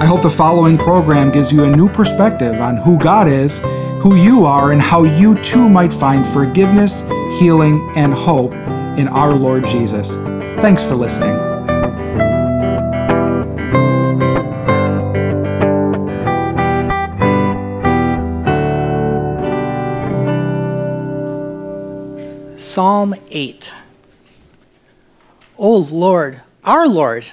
I hope the following program gives you a new perspective on who God is, who you are, and how you too might find forgiveness, healing, and hope in our Lord Jesus. Thanks for listening. Psalm 8. O Lord, our Lord,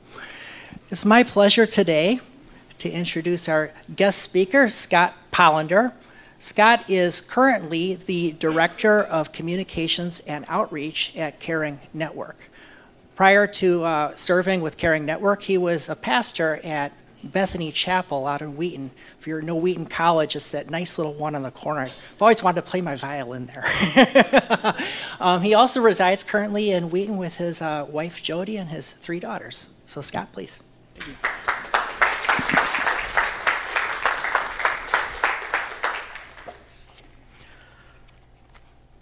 It's my pleasure today to introduce our guest speaker, Scott Pollender. Scott is currently the Director of Communications and Outreach at Caring Network. Prior to uh, serving with Caring Network, he was a pastor at Bethany Chapel out in Wheaton. If you're know Wheaton College, it's that nice little one on the corner. I've always wanted to play my violin there. um, he also resides currently in Wheaton with his uh, wife Jody and his three daughters. So, Scott, please.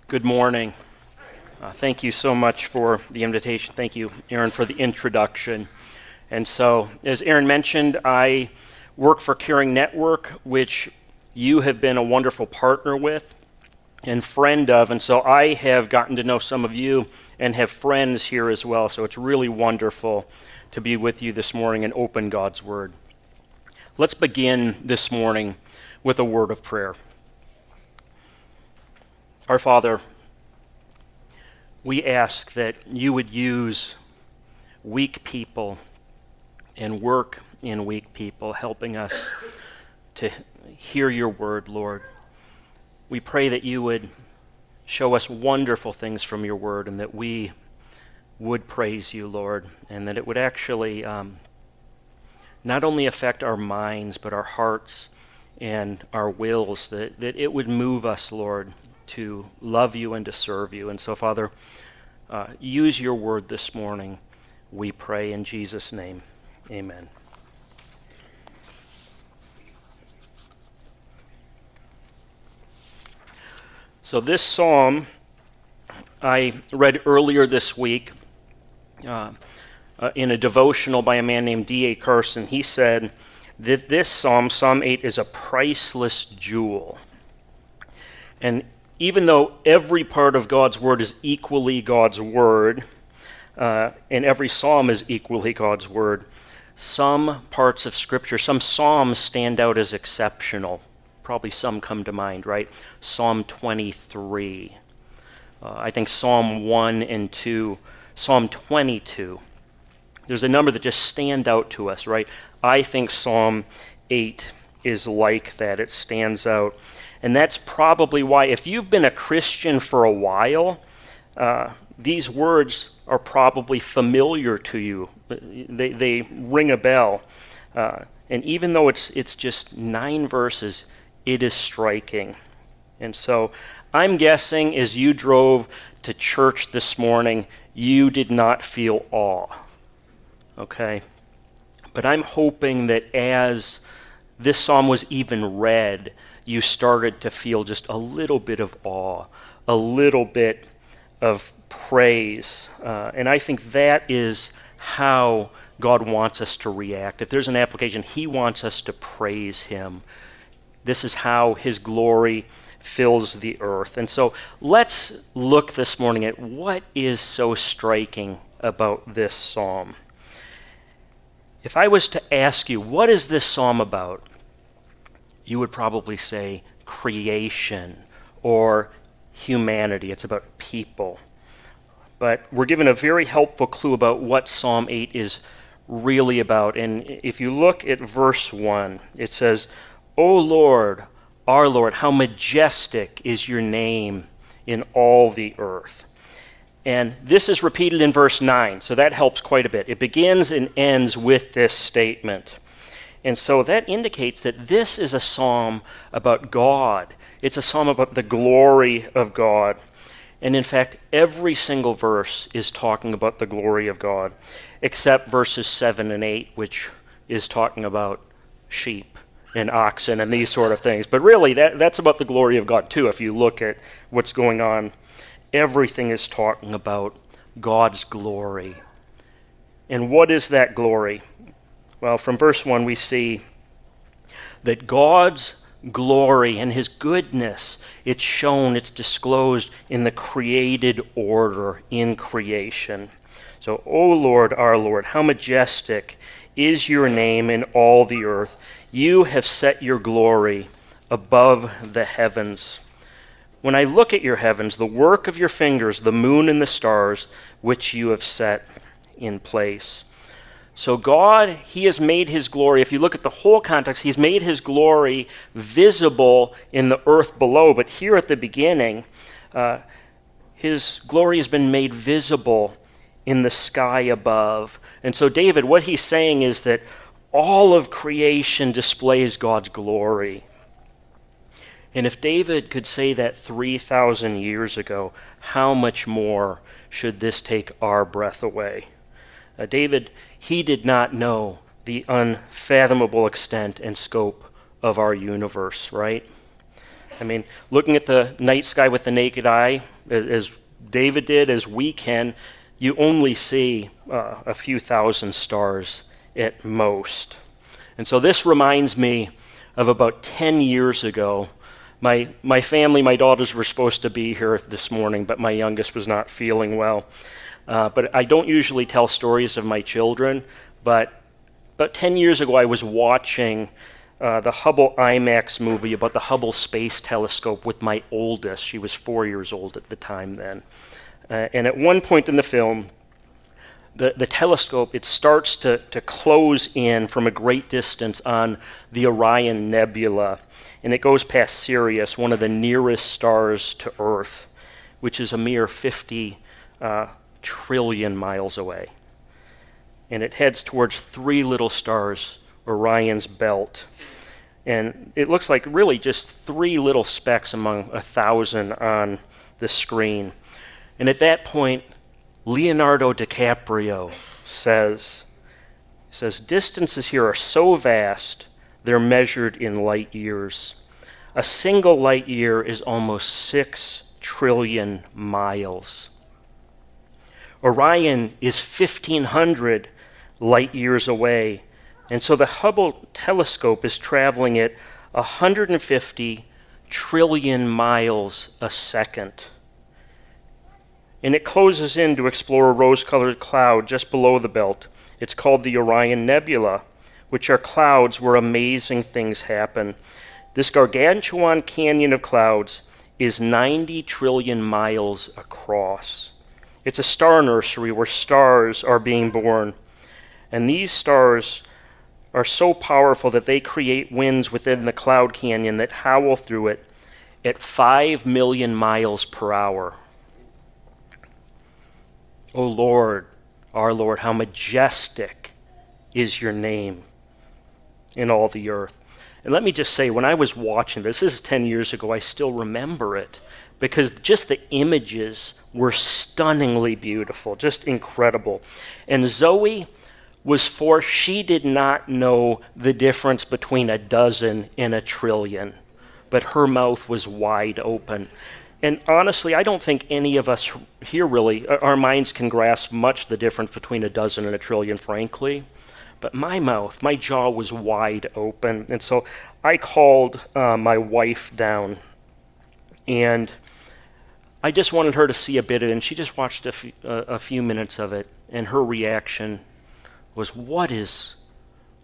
Good morning. Uh, thank you so much for the invitation. Thank you, Aaron, for the introduction. And so, as Aaron mentioned, I work for Caring Network, which you have been a wonderful partner with and friend of. And so, I have gotten to know some of you and have friends here as well. So, it's really wonderful to be with you this morning and open God's Word. Let's begin this morning with a word of prayer. Our Father, we ask that you would use weak people and work in weak people, helping us to hear your word, Lord. We pray that you would show us wonderful things from your word and that we would praise you, Lord, and that it would actually um, not only affect our minds, but our hearts and our wills, that, that it would move us, Lord, to love you and to serve you. And so, Father, uh, use your word this morning, we pray in Jesus' name. Amen. So, this psalm I read earlier this week uh, uh, in a devotional by a man named D.A. Carson. He said that this psalm, Psalm 8, is a priceless jewel. And even though every part of God's word is equally God's word, uh, and every psalm is equally God's word, some parts of Scripture, some psalms stand out as exceptional. Probably some come to mind, right? Psalm 23. Uh, I think Psalm 1 and 2 Psalm 22. There's a number that just stand out to us, right? I think Psalm 8 is like that. It stands out. And that's probably why, if you've been a Christian for a while, uh, these words are probably familiar to you. They, they ring a bell. Uh, and even though it's, it's just nine verses, it is striking. And so I'm guessing as you drove to church this morning, you did not feel awe. Okay? But I'm hoping that as this psalm was even read, you started to feel just a little bit of awe, a little bit of praise. Uh, and I think that is how God wants us to react. If there's an application, He wants us to praise Him. This is how His glory fills the earth. And so let's look this morning at what is so striking about this psalm. If I was to ask you, what is this psalm about? You would probably say creation or humanity. It's about people. But we're given a very helpful clue about what Psalm 8 is really about. And if you look at verse 1, it says, O Lord, our Lord, how majestic is your name in all the earth. And this is repeated in verse 9, so that helps quite a bit. It begins and ends with this statement. And so that indicates that this is a psalm about God. It's a psalm about the glory of God. And in fact, every single verse is talking about the glory of God, except verses 7 and 8, which is talking about sheep and oxen and these sort of things. But really, that, that's about the glory of God, too, if you look at what's going on. Everything is talking about God's glory. And what is that glory? Well, from verse 1, we see that God's glory and his goodness it's shown it's disclosed in the created order in creation so o lord our lord how majestic is your name in all the earth you have set your glory above the heavens when i look at your heavens the work of your fingers the moon and the stars which you have set in place so, God, He has made His glory, if you look at the whole context, He's made His glory visible in the earth below. But here at the beginning, uh, His glory has been made visible in the sky above. And so, David, what he's saying is that all of creation displays God's glory. And if David could say that 3,000 years ago, how much more should this take our breath away? Uh, David he did not know the unfathomable extent and scope of our universe, right? I mean, looking at the night sky with the naked eye, as, David did, as we can, you only see uh, a few thousand stars at most. And so this reminds me of about 10 years ago. My, my family, my daughters were supposed to be here this morning, but my youngest was not feeling well. Uh, but I don't usually tell stories of my children. But about 10 years ago, I was watching uh, the Hubble IMAX movie about the Hubble Space Telescope with my oldest. She was four years old at the time then. Uh, and at one point in the film, the, the telescope it starts to, to close in from a great distance on the Orion Nebula, and it goes past Sirius, one of the nearest stars to Earth, which is a mere 50 uh, trillion miles away. And it heads towards three little stars, Orion's belt. And it looks like really just three little specks among a thousand on the screen. And at that point, Leonardo DiCaprio says, says, distances here are so vast, they're measured in light years. A single light year is almost six trillion miles. Orion is 1,500 light years away. And so the Hubble telescope is traveling at 150 trillion miles a second. And it closes in to explore a rose colored cloud just below the belt. It's called the Orion Nebula, which are clouds where amazing things happen. This gargantuan canyon of clouds is 90 trillion miles across. It's a star nursery where stars are being born. And these stars are so powerful that they create winds within the cloud canyon that howl through it at 5 million miles per hour. O Lord, our Lord, how majestic is your name in all the earth. And let me just say, when I was watching this, this is 10 years ago, I still remember it because just the images were stunningly beautiful, just incredible. And Zoe was four. She did not know the difference between a dozen and a trillion, but her mouth was wide open. And honestly, I don't think any of us here really, our minds can grasp much the difference between a dozen and a trillion, frankly. But my mouth, my jaw was wide open. And so I called uh, my wife down and I just wanted her to see a bit of it. And she just watched a, few minutes of it. And her reaction was, What is.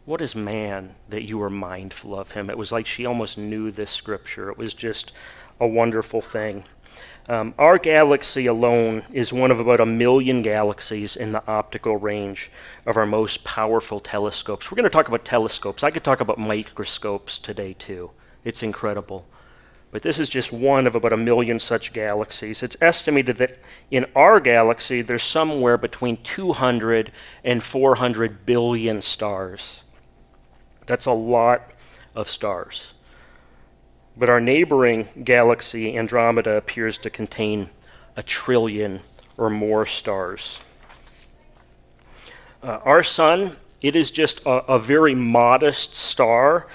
What is man that you are mindful of him? It was like she almost knew this scripture. It was just a wonderful thing. Um, our galaxy alone is one of about a million galaxies in the optical range of our most powerful telescopes. We're going to talk about telescopes. I could talk about microscopes today, too. It's incredible. But this is just one of about a million such galaxies. It's estimated that in our galaxy, there's somewhere between 200 and 400 billion stars. That's a lot of stars. But our neighboring galaxy, Andromeda, appears to contain a trillion or more stars. Uh, our sun, it is just a, a very modest star.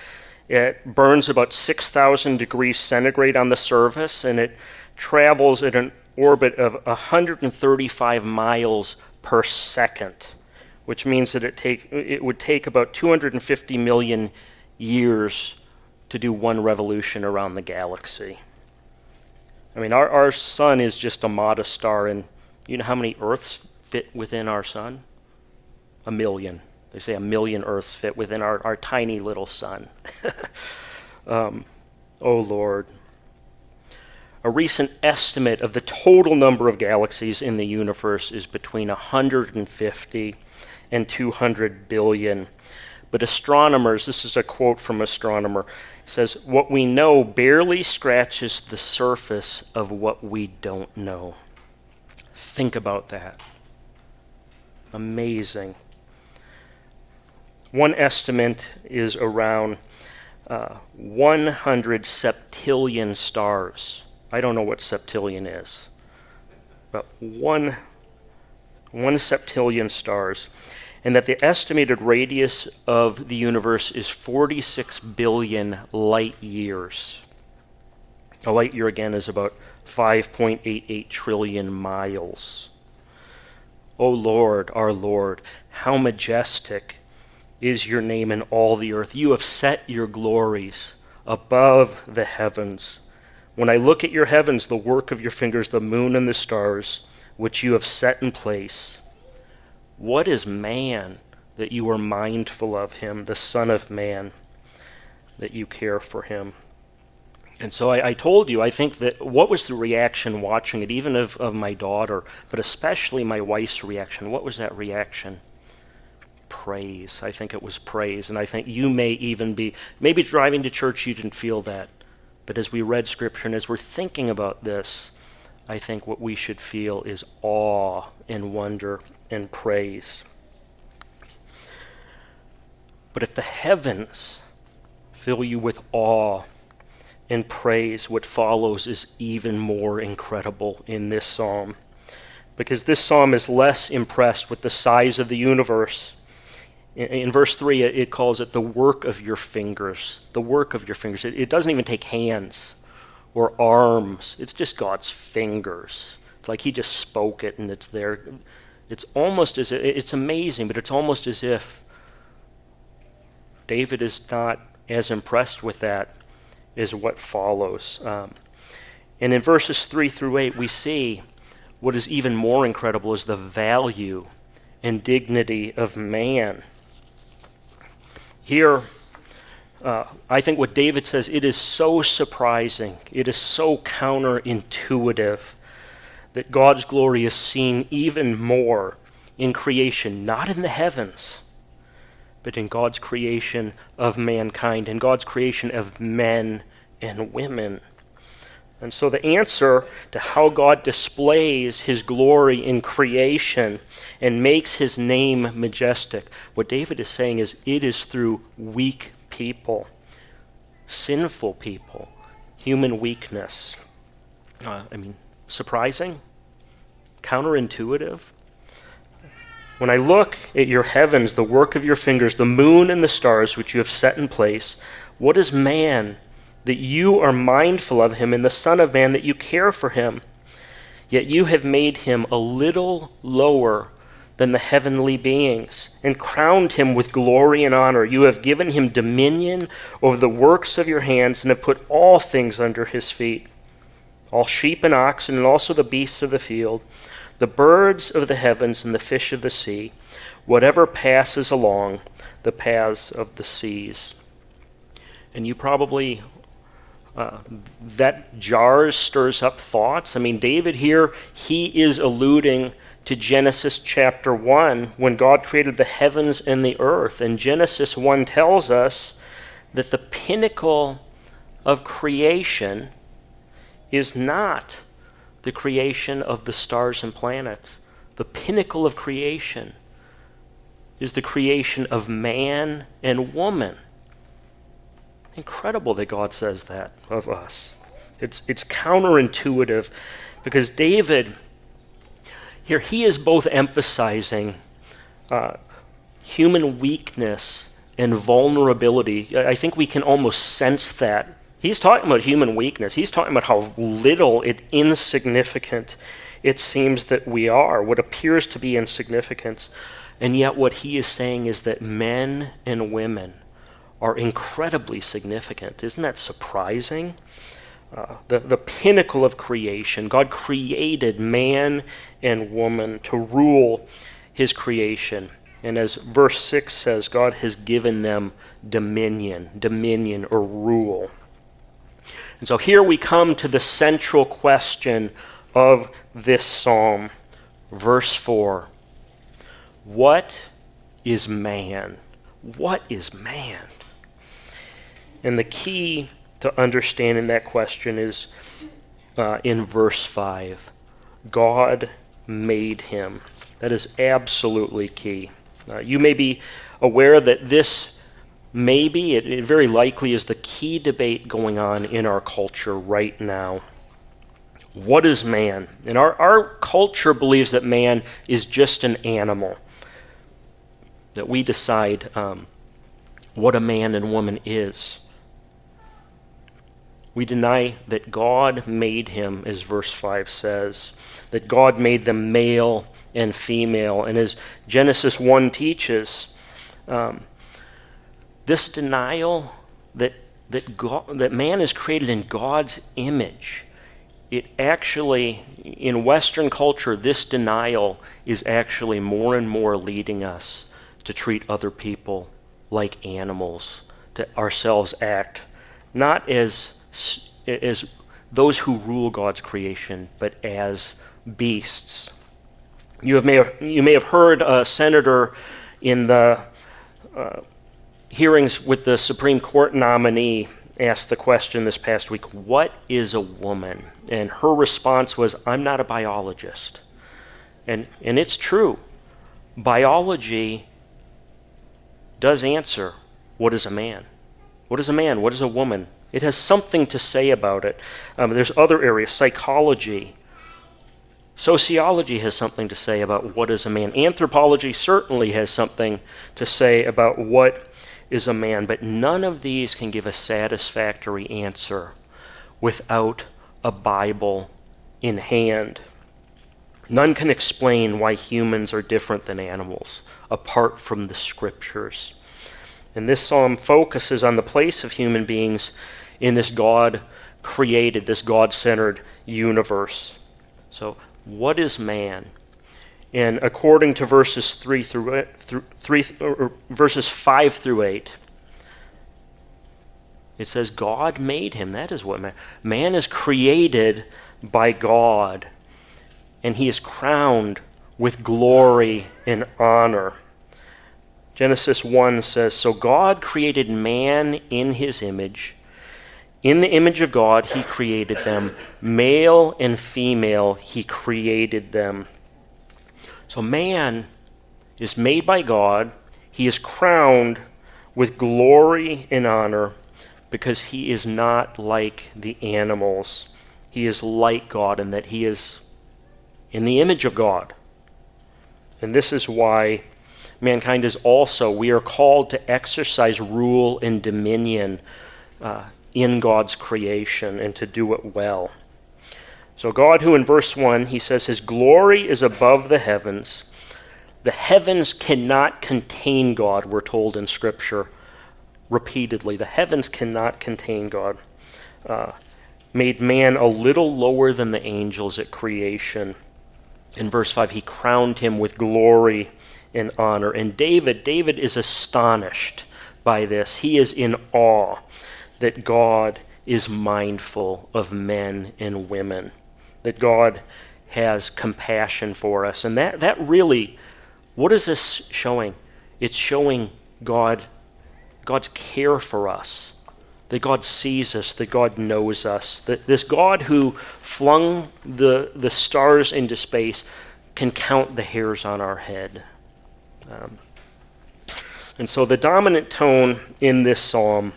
It burns about 6,000 degrees centigrade on the surface, and it travels at an orbit of 135 miles per second, which means that it, take, it would take about 250 million years to do one revolution around the galaxy. I mean, our, our sun is just a modest star, and you know how many Earths fit within our sun? A million. They say a million Earths fit within our, our tiny little sun. um, oh, Lord. A recent estimate of the total number of galaxies in the universe is between 150 and 200 billion. But astronomers, this is a quote from astronomer, says, What we know barely scratches the surface of what we don't know. Think about that. Amazing. One estimate is around uh, 100 septillion stars. I don't know what septillion is, but one, one septillion stars and that the estimated radius of the universe is 46 billion light years. A light year, again, is about 5.88 trillion miles. O Lord, our Lord, how majestic is your name in all the earth. You have set your glories above the heavens. When I look at your heavens, the work of your fingers, the moon and the stars, which you have set in place, what is man that you are mindful of him, the Son of Man, that you care for him? And so I, I, told you, I think that what was the reaction watching it, even of, of my daughter, but especially my wife's reaction? What was that reaction? Praise. I think it was praise. And I think you may even be, maybe driving to church you didn't feel that. But as we read Scripture and as we're thinking about this, I think what we should feel is awe and wonder and praise. But if the heavens fill you with awe and praise, what follows is even more incredible in this psalm. Because this psalm is less impressed with the size of the universe. In, verse 3, it, calls it the work of your fingers. The work of your fingers. It doesn't even take hands or arms, it's just God's fingers. It's like He just spoke it and it's there. It's almost as if, it's amazing, but it's almost as if David is not as impressed with that as what follows. Um, and in verses 3 through 8, we see what is even more incredible is the value and dignity of man. Here, uh, I think what David says, it is so surprising, it is so counterintuitive that God's glory is seen even more in creation, not in the heavens, but in God's creation of mankind, in God's creation of men and women. And so, the answer to how God displays his glory in creation and makes his name majestic, what David is saying is it is through weak people, sinful people, human weakness. Uh, I mean, surprising, counterintuitive. When I look at your heavens, the work of your fingers, the moon and the stars which you have set in place, what is man that you are mindful of him, and the Son of Man, that you care for him. Yet you have made him a little lower than the heavenly beings, and crowned him with glory and honor. You have given him dominion over the works of your hands, and have put all things under his feet all sheep and oxen, and also the beasts of the field, the birds of the heavens, and the fish of the sea, whatever passes along the paths of the seas. And you probably uh, that jars stirs up thoughts. I mean, David here, he is alluding to Genesis chapter 1 when God created the heavens and the earth. And Genesis 1 tells us that the pinnacle of creation is not the creation of the stars and planets. The pinnacle of creation is the creation of man and woman. Incredible that God says that of us. It's, it's counterintuitive because David, here, he is both emphasizing uh, human weakness and vulnerability. I think we can almost sense that. He's talking about human weakness. He's talking about how little it insignificant it seems that we are, what appears to be insignificance. And yet, what he is saying is that men and women are incredibly significant. Isn't that surprising? Uh, the, the pinnacle of creation. God created man and woman to rule his creation. And as verse 6 says, God has given them dominion, dominion or rule. And so here we come to the central question of this psalm. Verse 4 What is man? What is man? And the key to understanding that question is uh, in verse 5 God made him. That is absolutely key. Uh, you may be aware that this maybe, it, it very likely is the key debate going on in our culture right now. What is man? And our, our culture believes that man is just an animal, that we decide um, what a man and woman is. We deny that God made him, as verse 5 says, that God made them male and female. And as Genesis 1 teaches, um, this denial that, that, God, that man is created in God's image, it actually, in Western culture, this denial is actually more and more leading us to treat other people like animals, to ourselves act not as as those who rule God's creation, but as beasts. You, have may, have, you may have heard a senator in the uh, hearings with the Supreme Court nominee ask the question this past week What is a woman? And her response was, I'm not a biologist. And, and it's true. Biology does answer what is a man? What is a man? What is a woman? It has something to say about it. Um, there's other areas, psychology. Sociology has something to say about what is a man. Anthropology certainly has something to say about what is a man, but none of these can give a satisfactory answer without a Bible in hand. None can explain why humans are different than animals apart from the scriptures. And this psalm focuses on the place of human beings in this God created, this God centered universe. So, what is man? And according to verses 3 through, uh, through 3 or verses 5 through 8, it says God made him. That is what man. Man is created by God, and he is crowned with glory and honor. Genesis 1 says, So God created man in his image. In the image of God, he created them. Male and female, he created them. So man is made by God. He is crowned with glory and honor because he is not like the animals. He is like God in that he is in the image of God. And this is why mankind is also, we are called to exercise rule and dominion. Uh, in God's creation and to do it well. So, God, who in verse 1, he says, His glory is above the heavens. The heavens cannot contain God, we're told in Scripture repeatedly. The heavens cannot contain God. Uh, made man a little lower than the angels at creation. In verse 5, he crowned him with glory and honor. And David, David is astonished by this. He is in awe that God is mindful of men and women, that God has compassion for us. And that, that really, what is this showing? It's showing God, God's care for us, that God sees us, that God knows us, that this God who flung the, the stars into space can count the hairs on our head. Um, and so the dominant tone in this psalm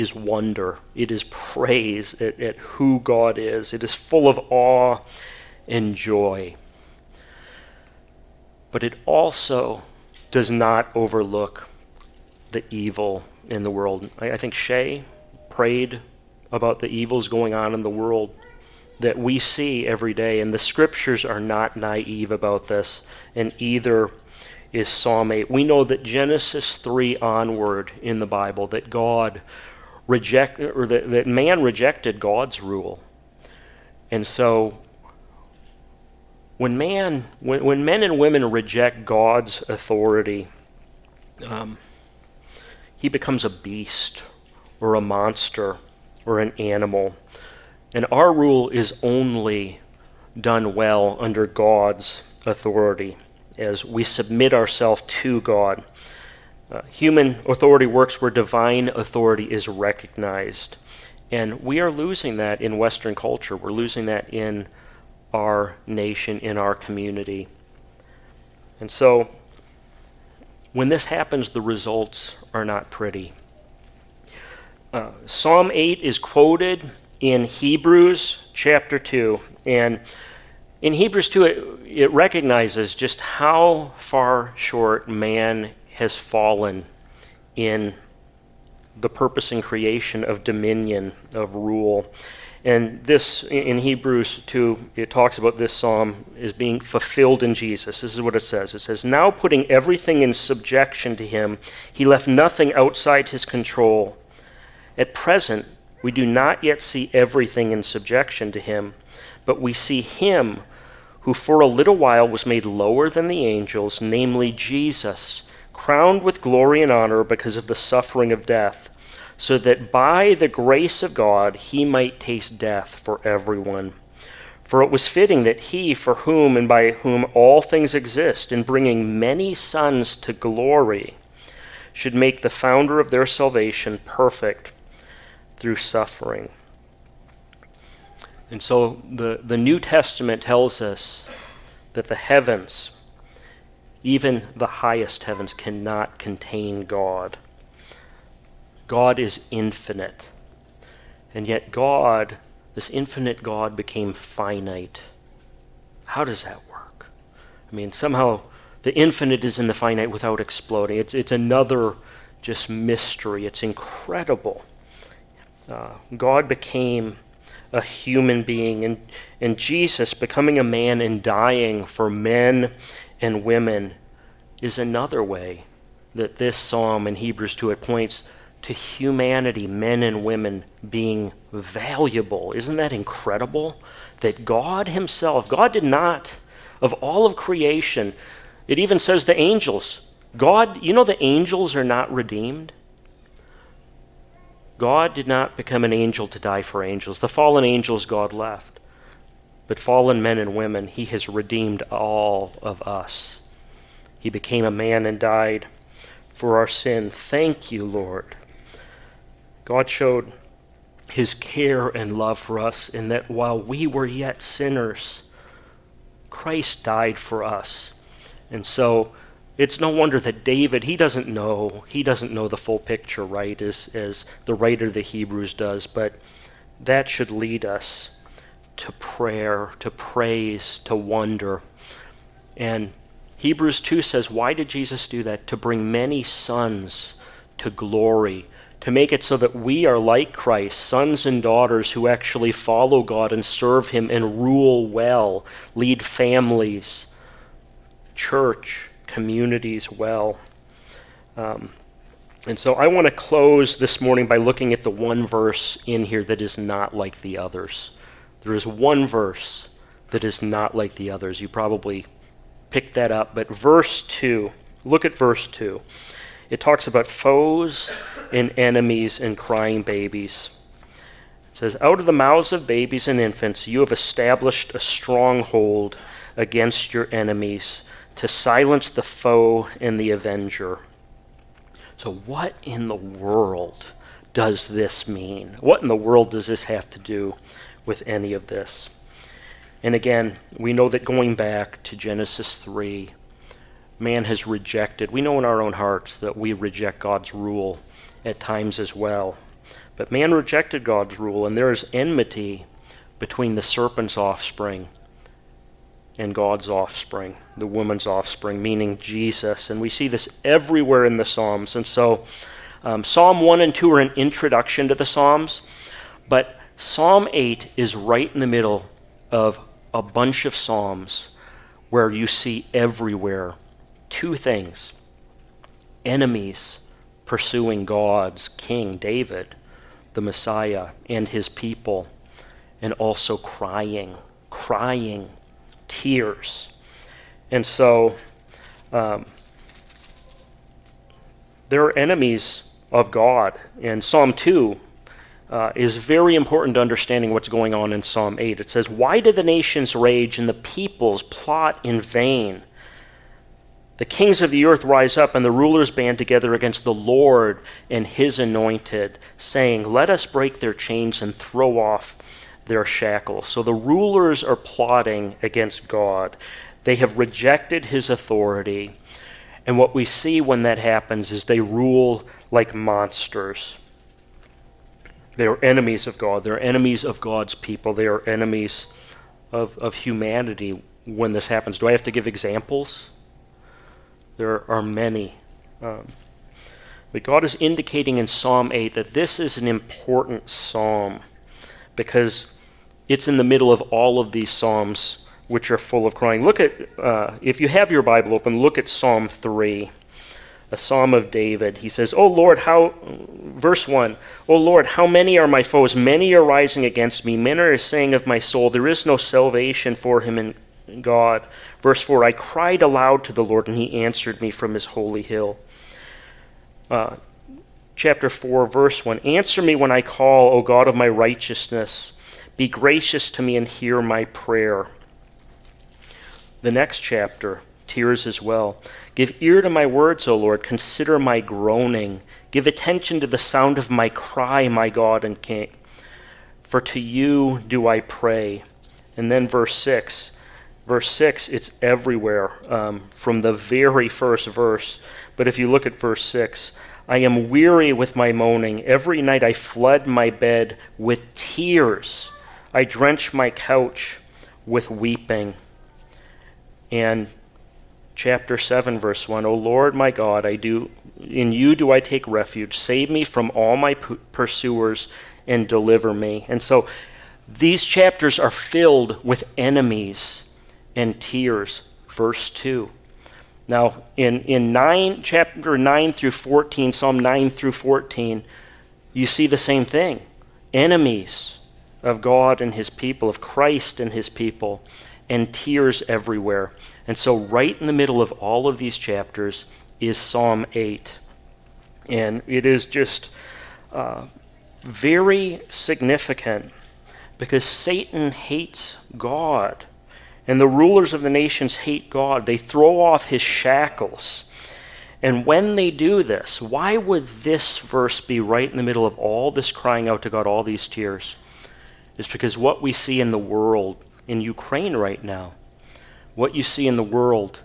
is wonder. It is praise at, at, who God is. It is full of awe and joy. But it also does not overlook the evil in the world. I, I think Shay prayed about the evils going on in the world that we see every day, and the scriptures are not naive about this, and either is Psalm 8. We know that Genesis 3 onward in the Bible, that God reject or that, that man rejected God's rule. And so when man when, when men and women reject God's authority, um, he becomes a beast or a monster or an animal. And our rule is only done well under God's authority as we submit ourselves to God. Uh, human authority works where divine authority is recognized. And we are losing that in Western culture. We're losing that in our nation, in our community. And so, when this happens, the results are not pretty. Uh, Psalm 8 is quoted in Hebrews chapter 2. And in Hebrews 2, it, it recognizes just how far short man has fallen in the purpose and creation of dominion, of rule. And this, in Hebrews 2, it talks about this psalm as being fulfilled in Jesus. This is what it says it says, Now putting everything in subjection to him, he left nothing outside his control. At present, we do not yet see everything in subjection to him, but we see him who for a little while was made lower than the angels, namely Jesus, crowned with glory and honor because of the suffering of death, so that by the grace of God he might taste death for everyone. For it was fitting that he, for whom and by whom all things exist, in bringing many sons to glory, should make the founder of their salvation perfect through suffering. And so the, the New Testament tells us that the heavens, even the highest heavens, cannot contain God. God is infinite. And yet, God, this infinite God, became finite. How does that work? I mean, somehow the infinite is in the finite without exploding. It's, it's another just mystery. It's incredible. Uh, God became a human being. And, and Jesus becoming a man and dying for men and women is another way that this psalm in Hebrews 2 it points to humanity, men and women being valuable. Isn't that incredible? That God Himself, God did not, of all of creation, it even says the angels. God, you know, the angels are not redeemed. God did not become an angel to die for angels. The fallen angels God left. But fallen men and women, He has redeemed all of us. He became a man and died for our sin. Thank you, Lord. God showed His care and love for us in that while we were yet sinners, Christ died for us. And so it's no wonder that David, he doesn't know, he doesn't know the full picture, right, as, as the writer of the Hebrews does, but that should lead us to prayer, to praise, to wonder. And Hebrews 2 says, Why did Jesus do that? To bring many sons to glory, to make it so that we are like Christ, sons and daughters who actually follow God and serve Him and rule well, lead families, church, communities well. Um, and so I want to close this morning by looking at the one verse in here that is not like the others. There is one verse that is not like the others. You probably picked that up, but verse 2, look at verse 2. It talks about foes and enemies and crying babies. It says, Out of the mouths of babies and infants, you have established a stronghold against your enemies to silence the foe and the avenger. So, what in the world does this mean? What in the world does this have to do with any of this? And again, we know that going back to Genesis 3, man has rejected. We know in our own hearts that we reject God's rule at times as well. But man rejected God's rule, and there is enmity between the serpent's offspring and God's offspring, the woman's offspring, meaning Jesus. And we see this everywhere in the Psalms. And so um, Psalm 1 and 2 are an introduction to the Psalms, but Psalm 8 is right in the middle of a bunch of Psalms where you see everywhere two things enemies pursuing God's King David, the Messiah, and his people, and also crying, crying tears. And so um, there are enemies of God. And Psalm 2 uh, is very important to understanding what's going on in Psalm 8. It says, Why do the nations rage and the peoples plot in vain? The kings of the earth rise up, and the rulers band together against the Lord and his anointed, saying, Let us break their chains and throw off their shackles. So the rulers are plotting against God. They have rejected his authority. And what we see when that happens is they rule like monsters. They are enemies of God. They're enemies of God's people. They are enemies of, of humanity when this happens. Do I have to give examples? There are many. Um, but God is indicating in Psalm 8 that this is an important psalm because it's in the middle of all of these Psalms, which are full of crying. Look at, uh, if you have your Bible open, look at Psalm 3, a Psalm of David. He says, Oh Lord, how, verse 1, Oh Lord, how many are my foes? Many are rising against me. Many are saying of my soul, There is no salvation for him in God. Verse 4, I cried aloud to the Lord, and he answered me from his holy hill. Uh, chapter 4, verse 1 Answer me when I call, O God of my righteousness. Be gracious to me and hear my prayer. The next chapter, tears as well. Give ear to my words, O Lord. Consider my groaning. Give attention to the sound of my cry, my God and King. For to you do I pray. And then verse 6. Verse 6, it's everywhere um, from the very first verse. But if you look at verse 6, I am weary with my moaning. Every night I flood my bed with tears. I drench my couch with weeping. And chapter 7 verse 1 O Lord my God I do in you do I take refuge. Save me from all my pursuers and deliver me. And so these chapters are filled with enemies and tears. Verse 2 now in in 9 chapter 9 through 14 Psalm 9 through 14 you see the same thing. Enemies of God and his people, of Christ and his people, and tears everywhere. And so, right in the middle of all of these chapters is Psalm 8. And it is just uh, very significant because Satan hates God. And the rulers of the nations hate God. They throw off his shackles. And when they do this, why would this verse be right in the middle of all this crying out to God, all these tears? is because what we see in the world, in Ukraine right now, what you see in the world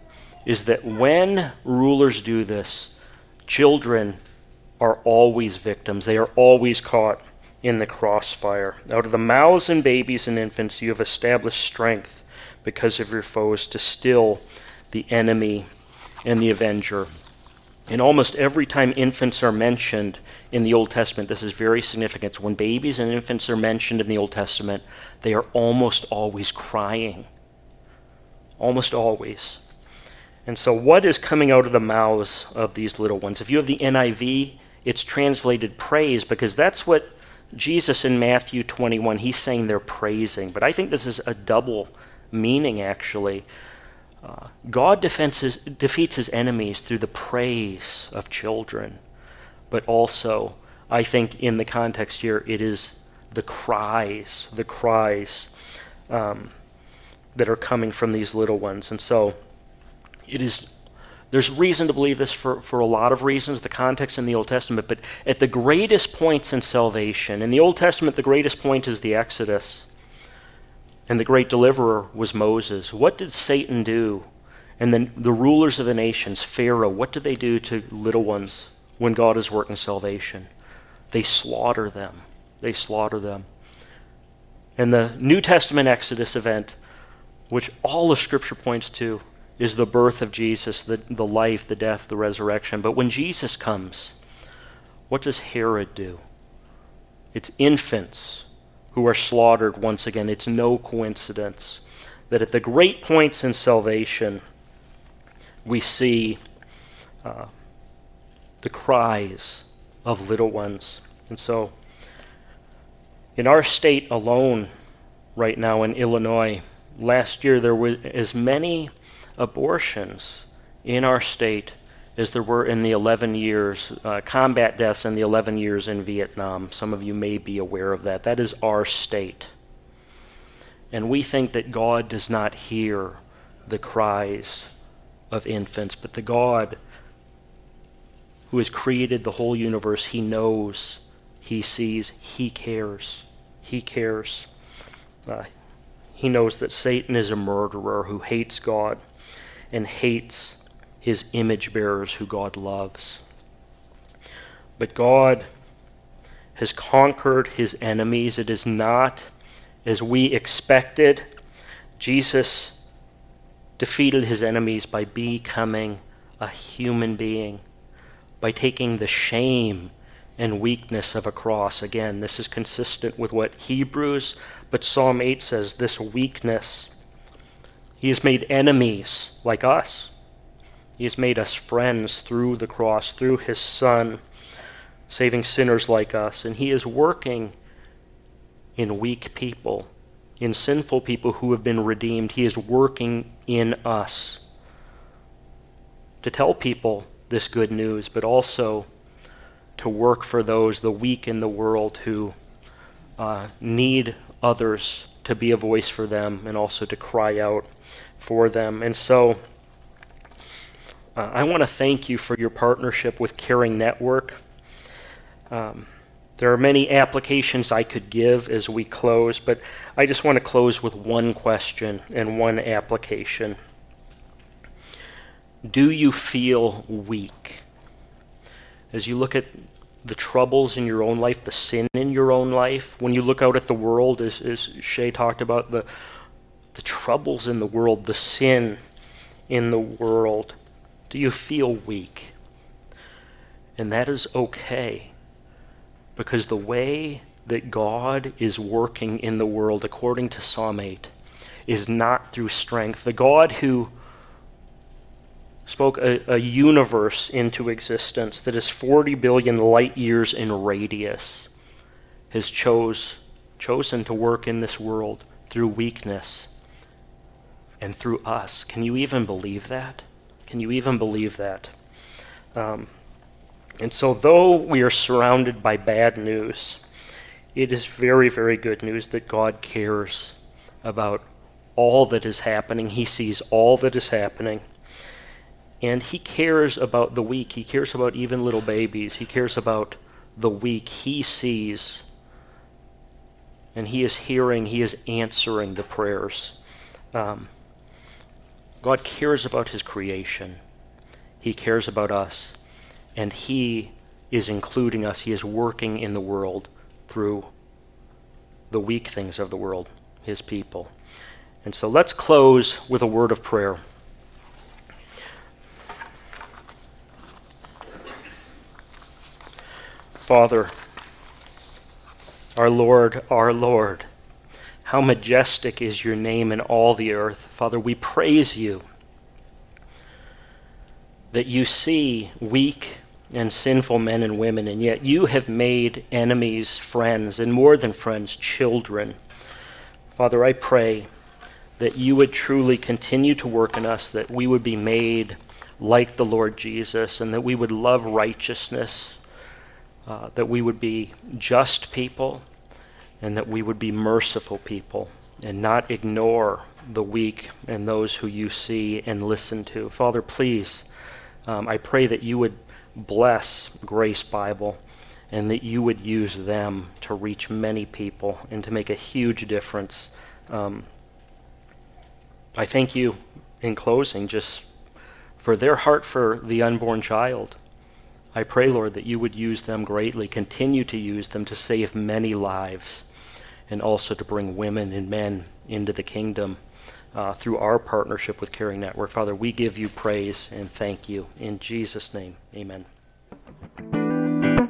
is that when rulers do this, children are always victims. They are always caught in the crossfire. Out of the mouths and babies and infants, you have established strength because of your foes to still the enemy and the avenger. And almost every time infants are mentioned in the Old Testament, this is very significant. When babies and infants are mentioned in the Old Testament, they are almost always crying. Almost always. And so, what is coming out of the mouths of these little ones? If you have the NIV, it's translated praise because that's what Jesus in Matthew 21, he's saying they're praising. But I think this is a double meaning, actually. Uh, God defenses, defeats his enemies through the praise of children, but also, I think in the context here, it is the cries, the cries um, that are coming from these little ones. And so it is there's reason to believe this for, for a lot of reasons, the context in the Old Testament, but at the greatest points in salvation, in the Old Testament, the greatest point is the Exodus. And the great deliverer was Moses. What did Satan do? And then the rulers of the nations, Pharaoh, what do they do to little ones when God is working salvation? They slaughter them. They slaughter them. And the New Testament Exodus event, which all of Scripture points to, is the birth of Jesus, the, the life, the death, the resurrection. But when Jesus comes, what does Herod do? It's infants who are slaughtered once again. It's no coincidence that at the great points in salvation, we see uh, the cries of little ones. And so, in our state alone, right now in Illinois, last year there were as many abortions in our state as there were in the 11 years, uh, combat deaths in the 11 years in Vietnam. Some of you may be aware of that. That is our state. And we think that God does not hear the cries of infants, but the God who has created the whole universe, He knows, He sees, He cares. He cares. Uh, he knows that Satan is a murderer who hates God and hates his image bearers who God loves. But God has conquered his enemies. It is not as we expected. Jesus defeated his enemies by becoming a human being, by taking the shame and weakness of a cross. Again, this is consistent with what Hebrews, but Psalm 8 says this weakness he has made enemies like us. He has made us friends through the cross, through his Son, saving sinners like us. And he is working in weak people, in sinful people who have been redeemed. He is working in us to tell people this good news, but also to work for those, the weak in the world, who uh, need others to be a voice for them and also to cry out for them. And so uh, I want to thank you for your partnership with Caring Network. Um, there are many applications I could give as we close, but I just want to close with one question and one application. Do you feel weak? As you look at the troubles in your own life, the sin in your own life, when you look out at the world, as, as Shay talked about, the, the troubles in the world, the sin in the world, do you feel weak? And that is okay. Because the way that God is working in the world, according to Psalm 8, is not through strength. The God who spoke a, a, universe into existence that is 40 billion light years in radius has chose, chosen to work in this world through weakness and through us. Can you even believe that? Can you even believe that? Um, and so, though we are surrounded by bad news, it is very, very good news that God cares about all that is happening. He sees all that is happening. And He cares about the weak. He cares about even little babies. He cares about the weak. He sees. And He is hearing, He is answering the prayers. Um, God cares about his creation. He cares about us. And he is including us. He is working in the world through the weak things of the world, his people. And so let's close with a word of prayer. Father, our Lord, our Lord, how majestic is your name in all the earth. Father, we praise you that you see weak and sinful men and women, and yet you have made enemies friends, and more than friends, children. Father, I pray that you would truly continue to work in us, that we would be made like the Lord Jesus, and that we would love righteousness, uh, that we would be just people, and that we would be merciful people, and not ignore the weak and those who you see and listen to. Father, please, um, I pray that you would bless Grace Bible and that you would use them to reach many people and to make a huge difference. Um, I thank you in closing just for their heart for the unborn child. I pray, Lord, that you would use them greatly, continue to use them to save many lives, and also to bring women and men into the kingdom uh, through our partnership with Caring Network. Father, we give you praise and thank you. In Jesus' name, amen.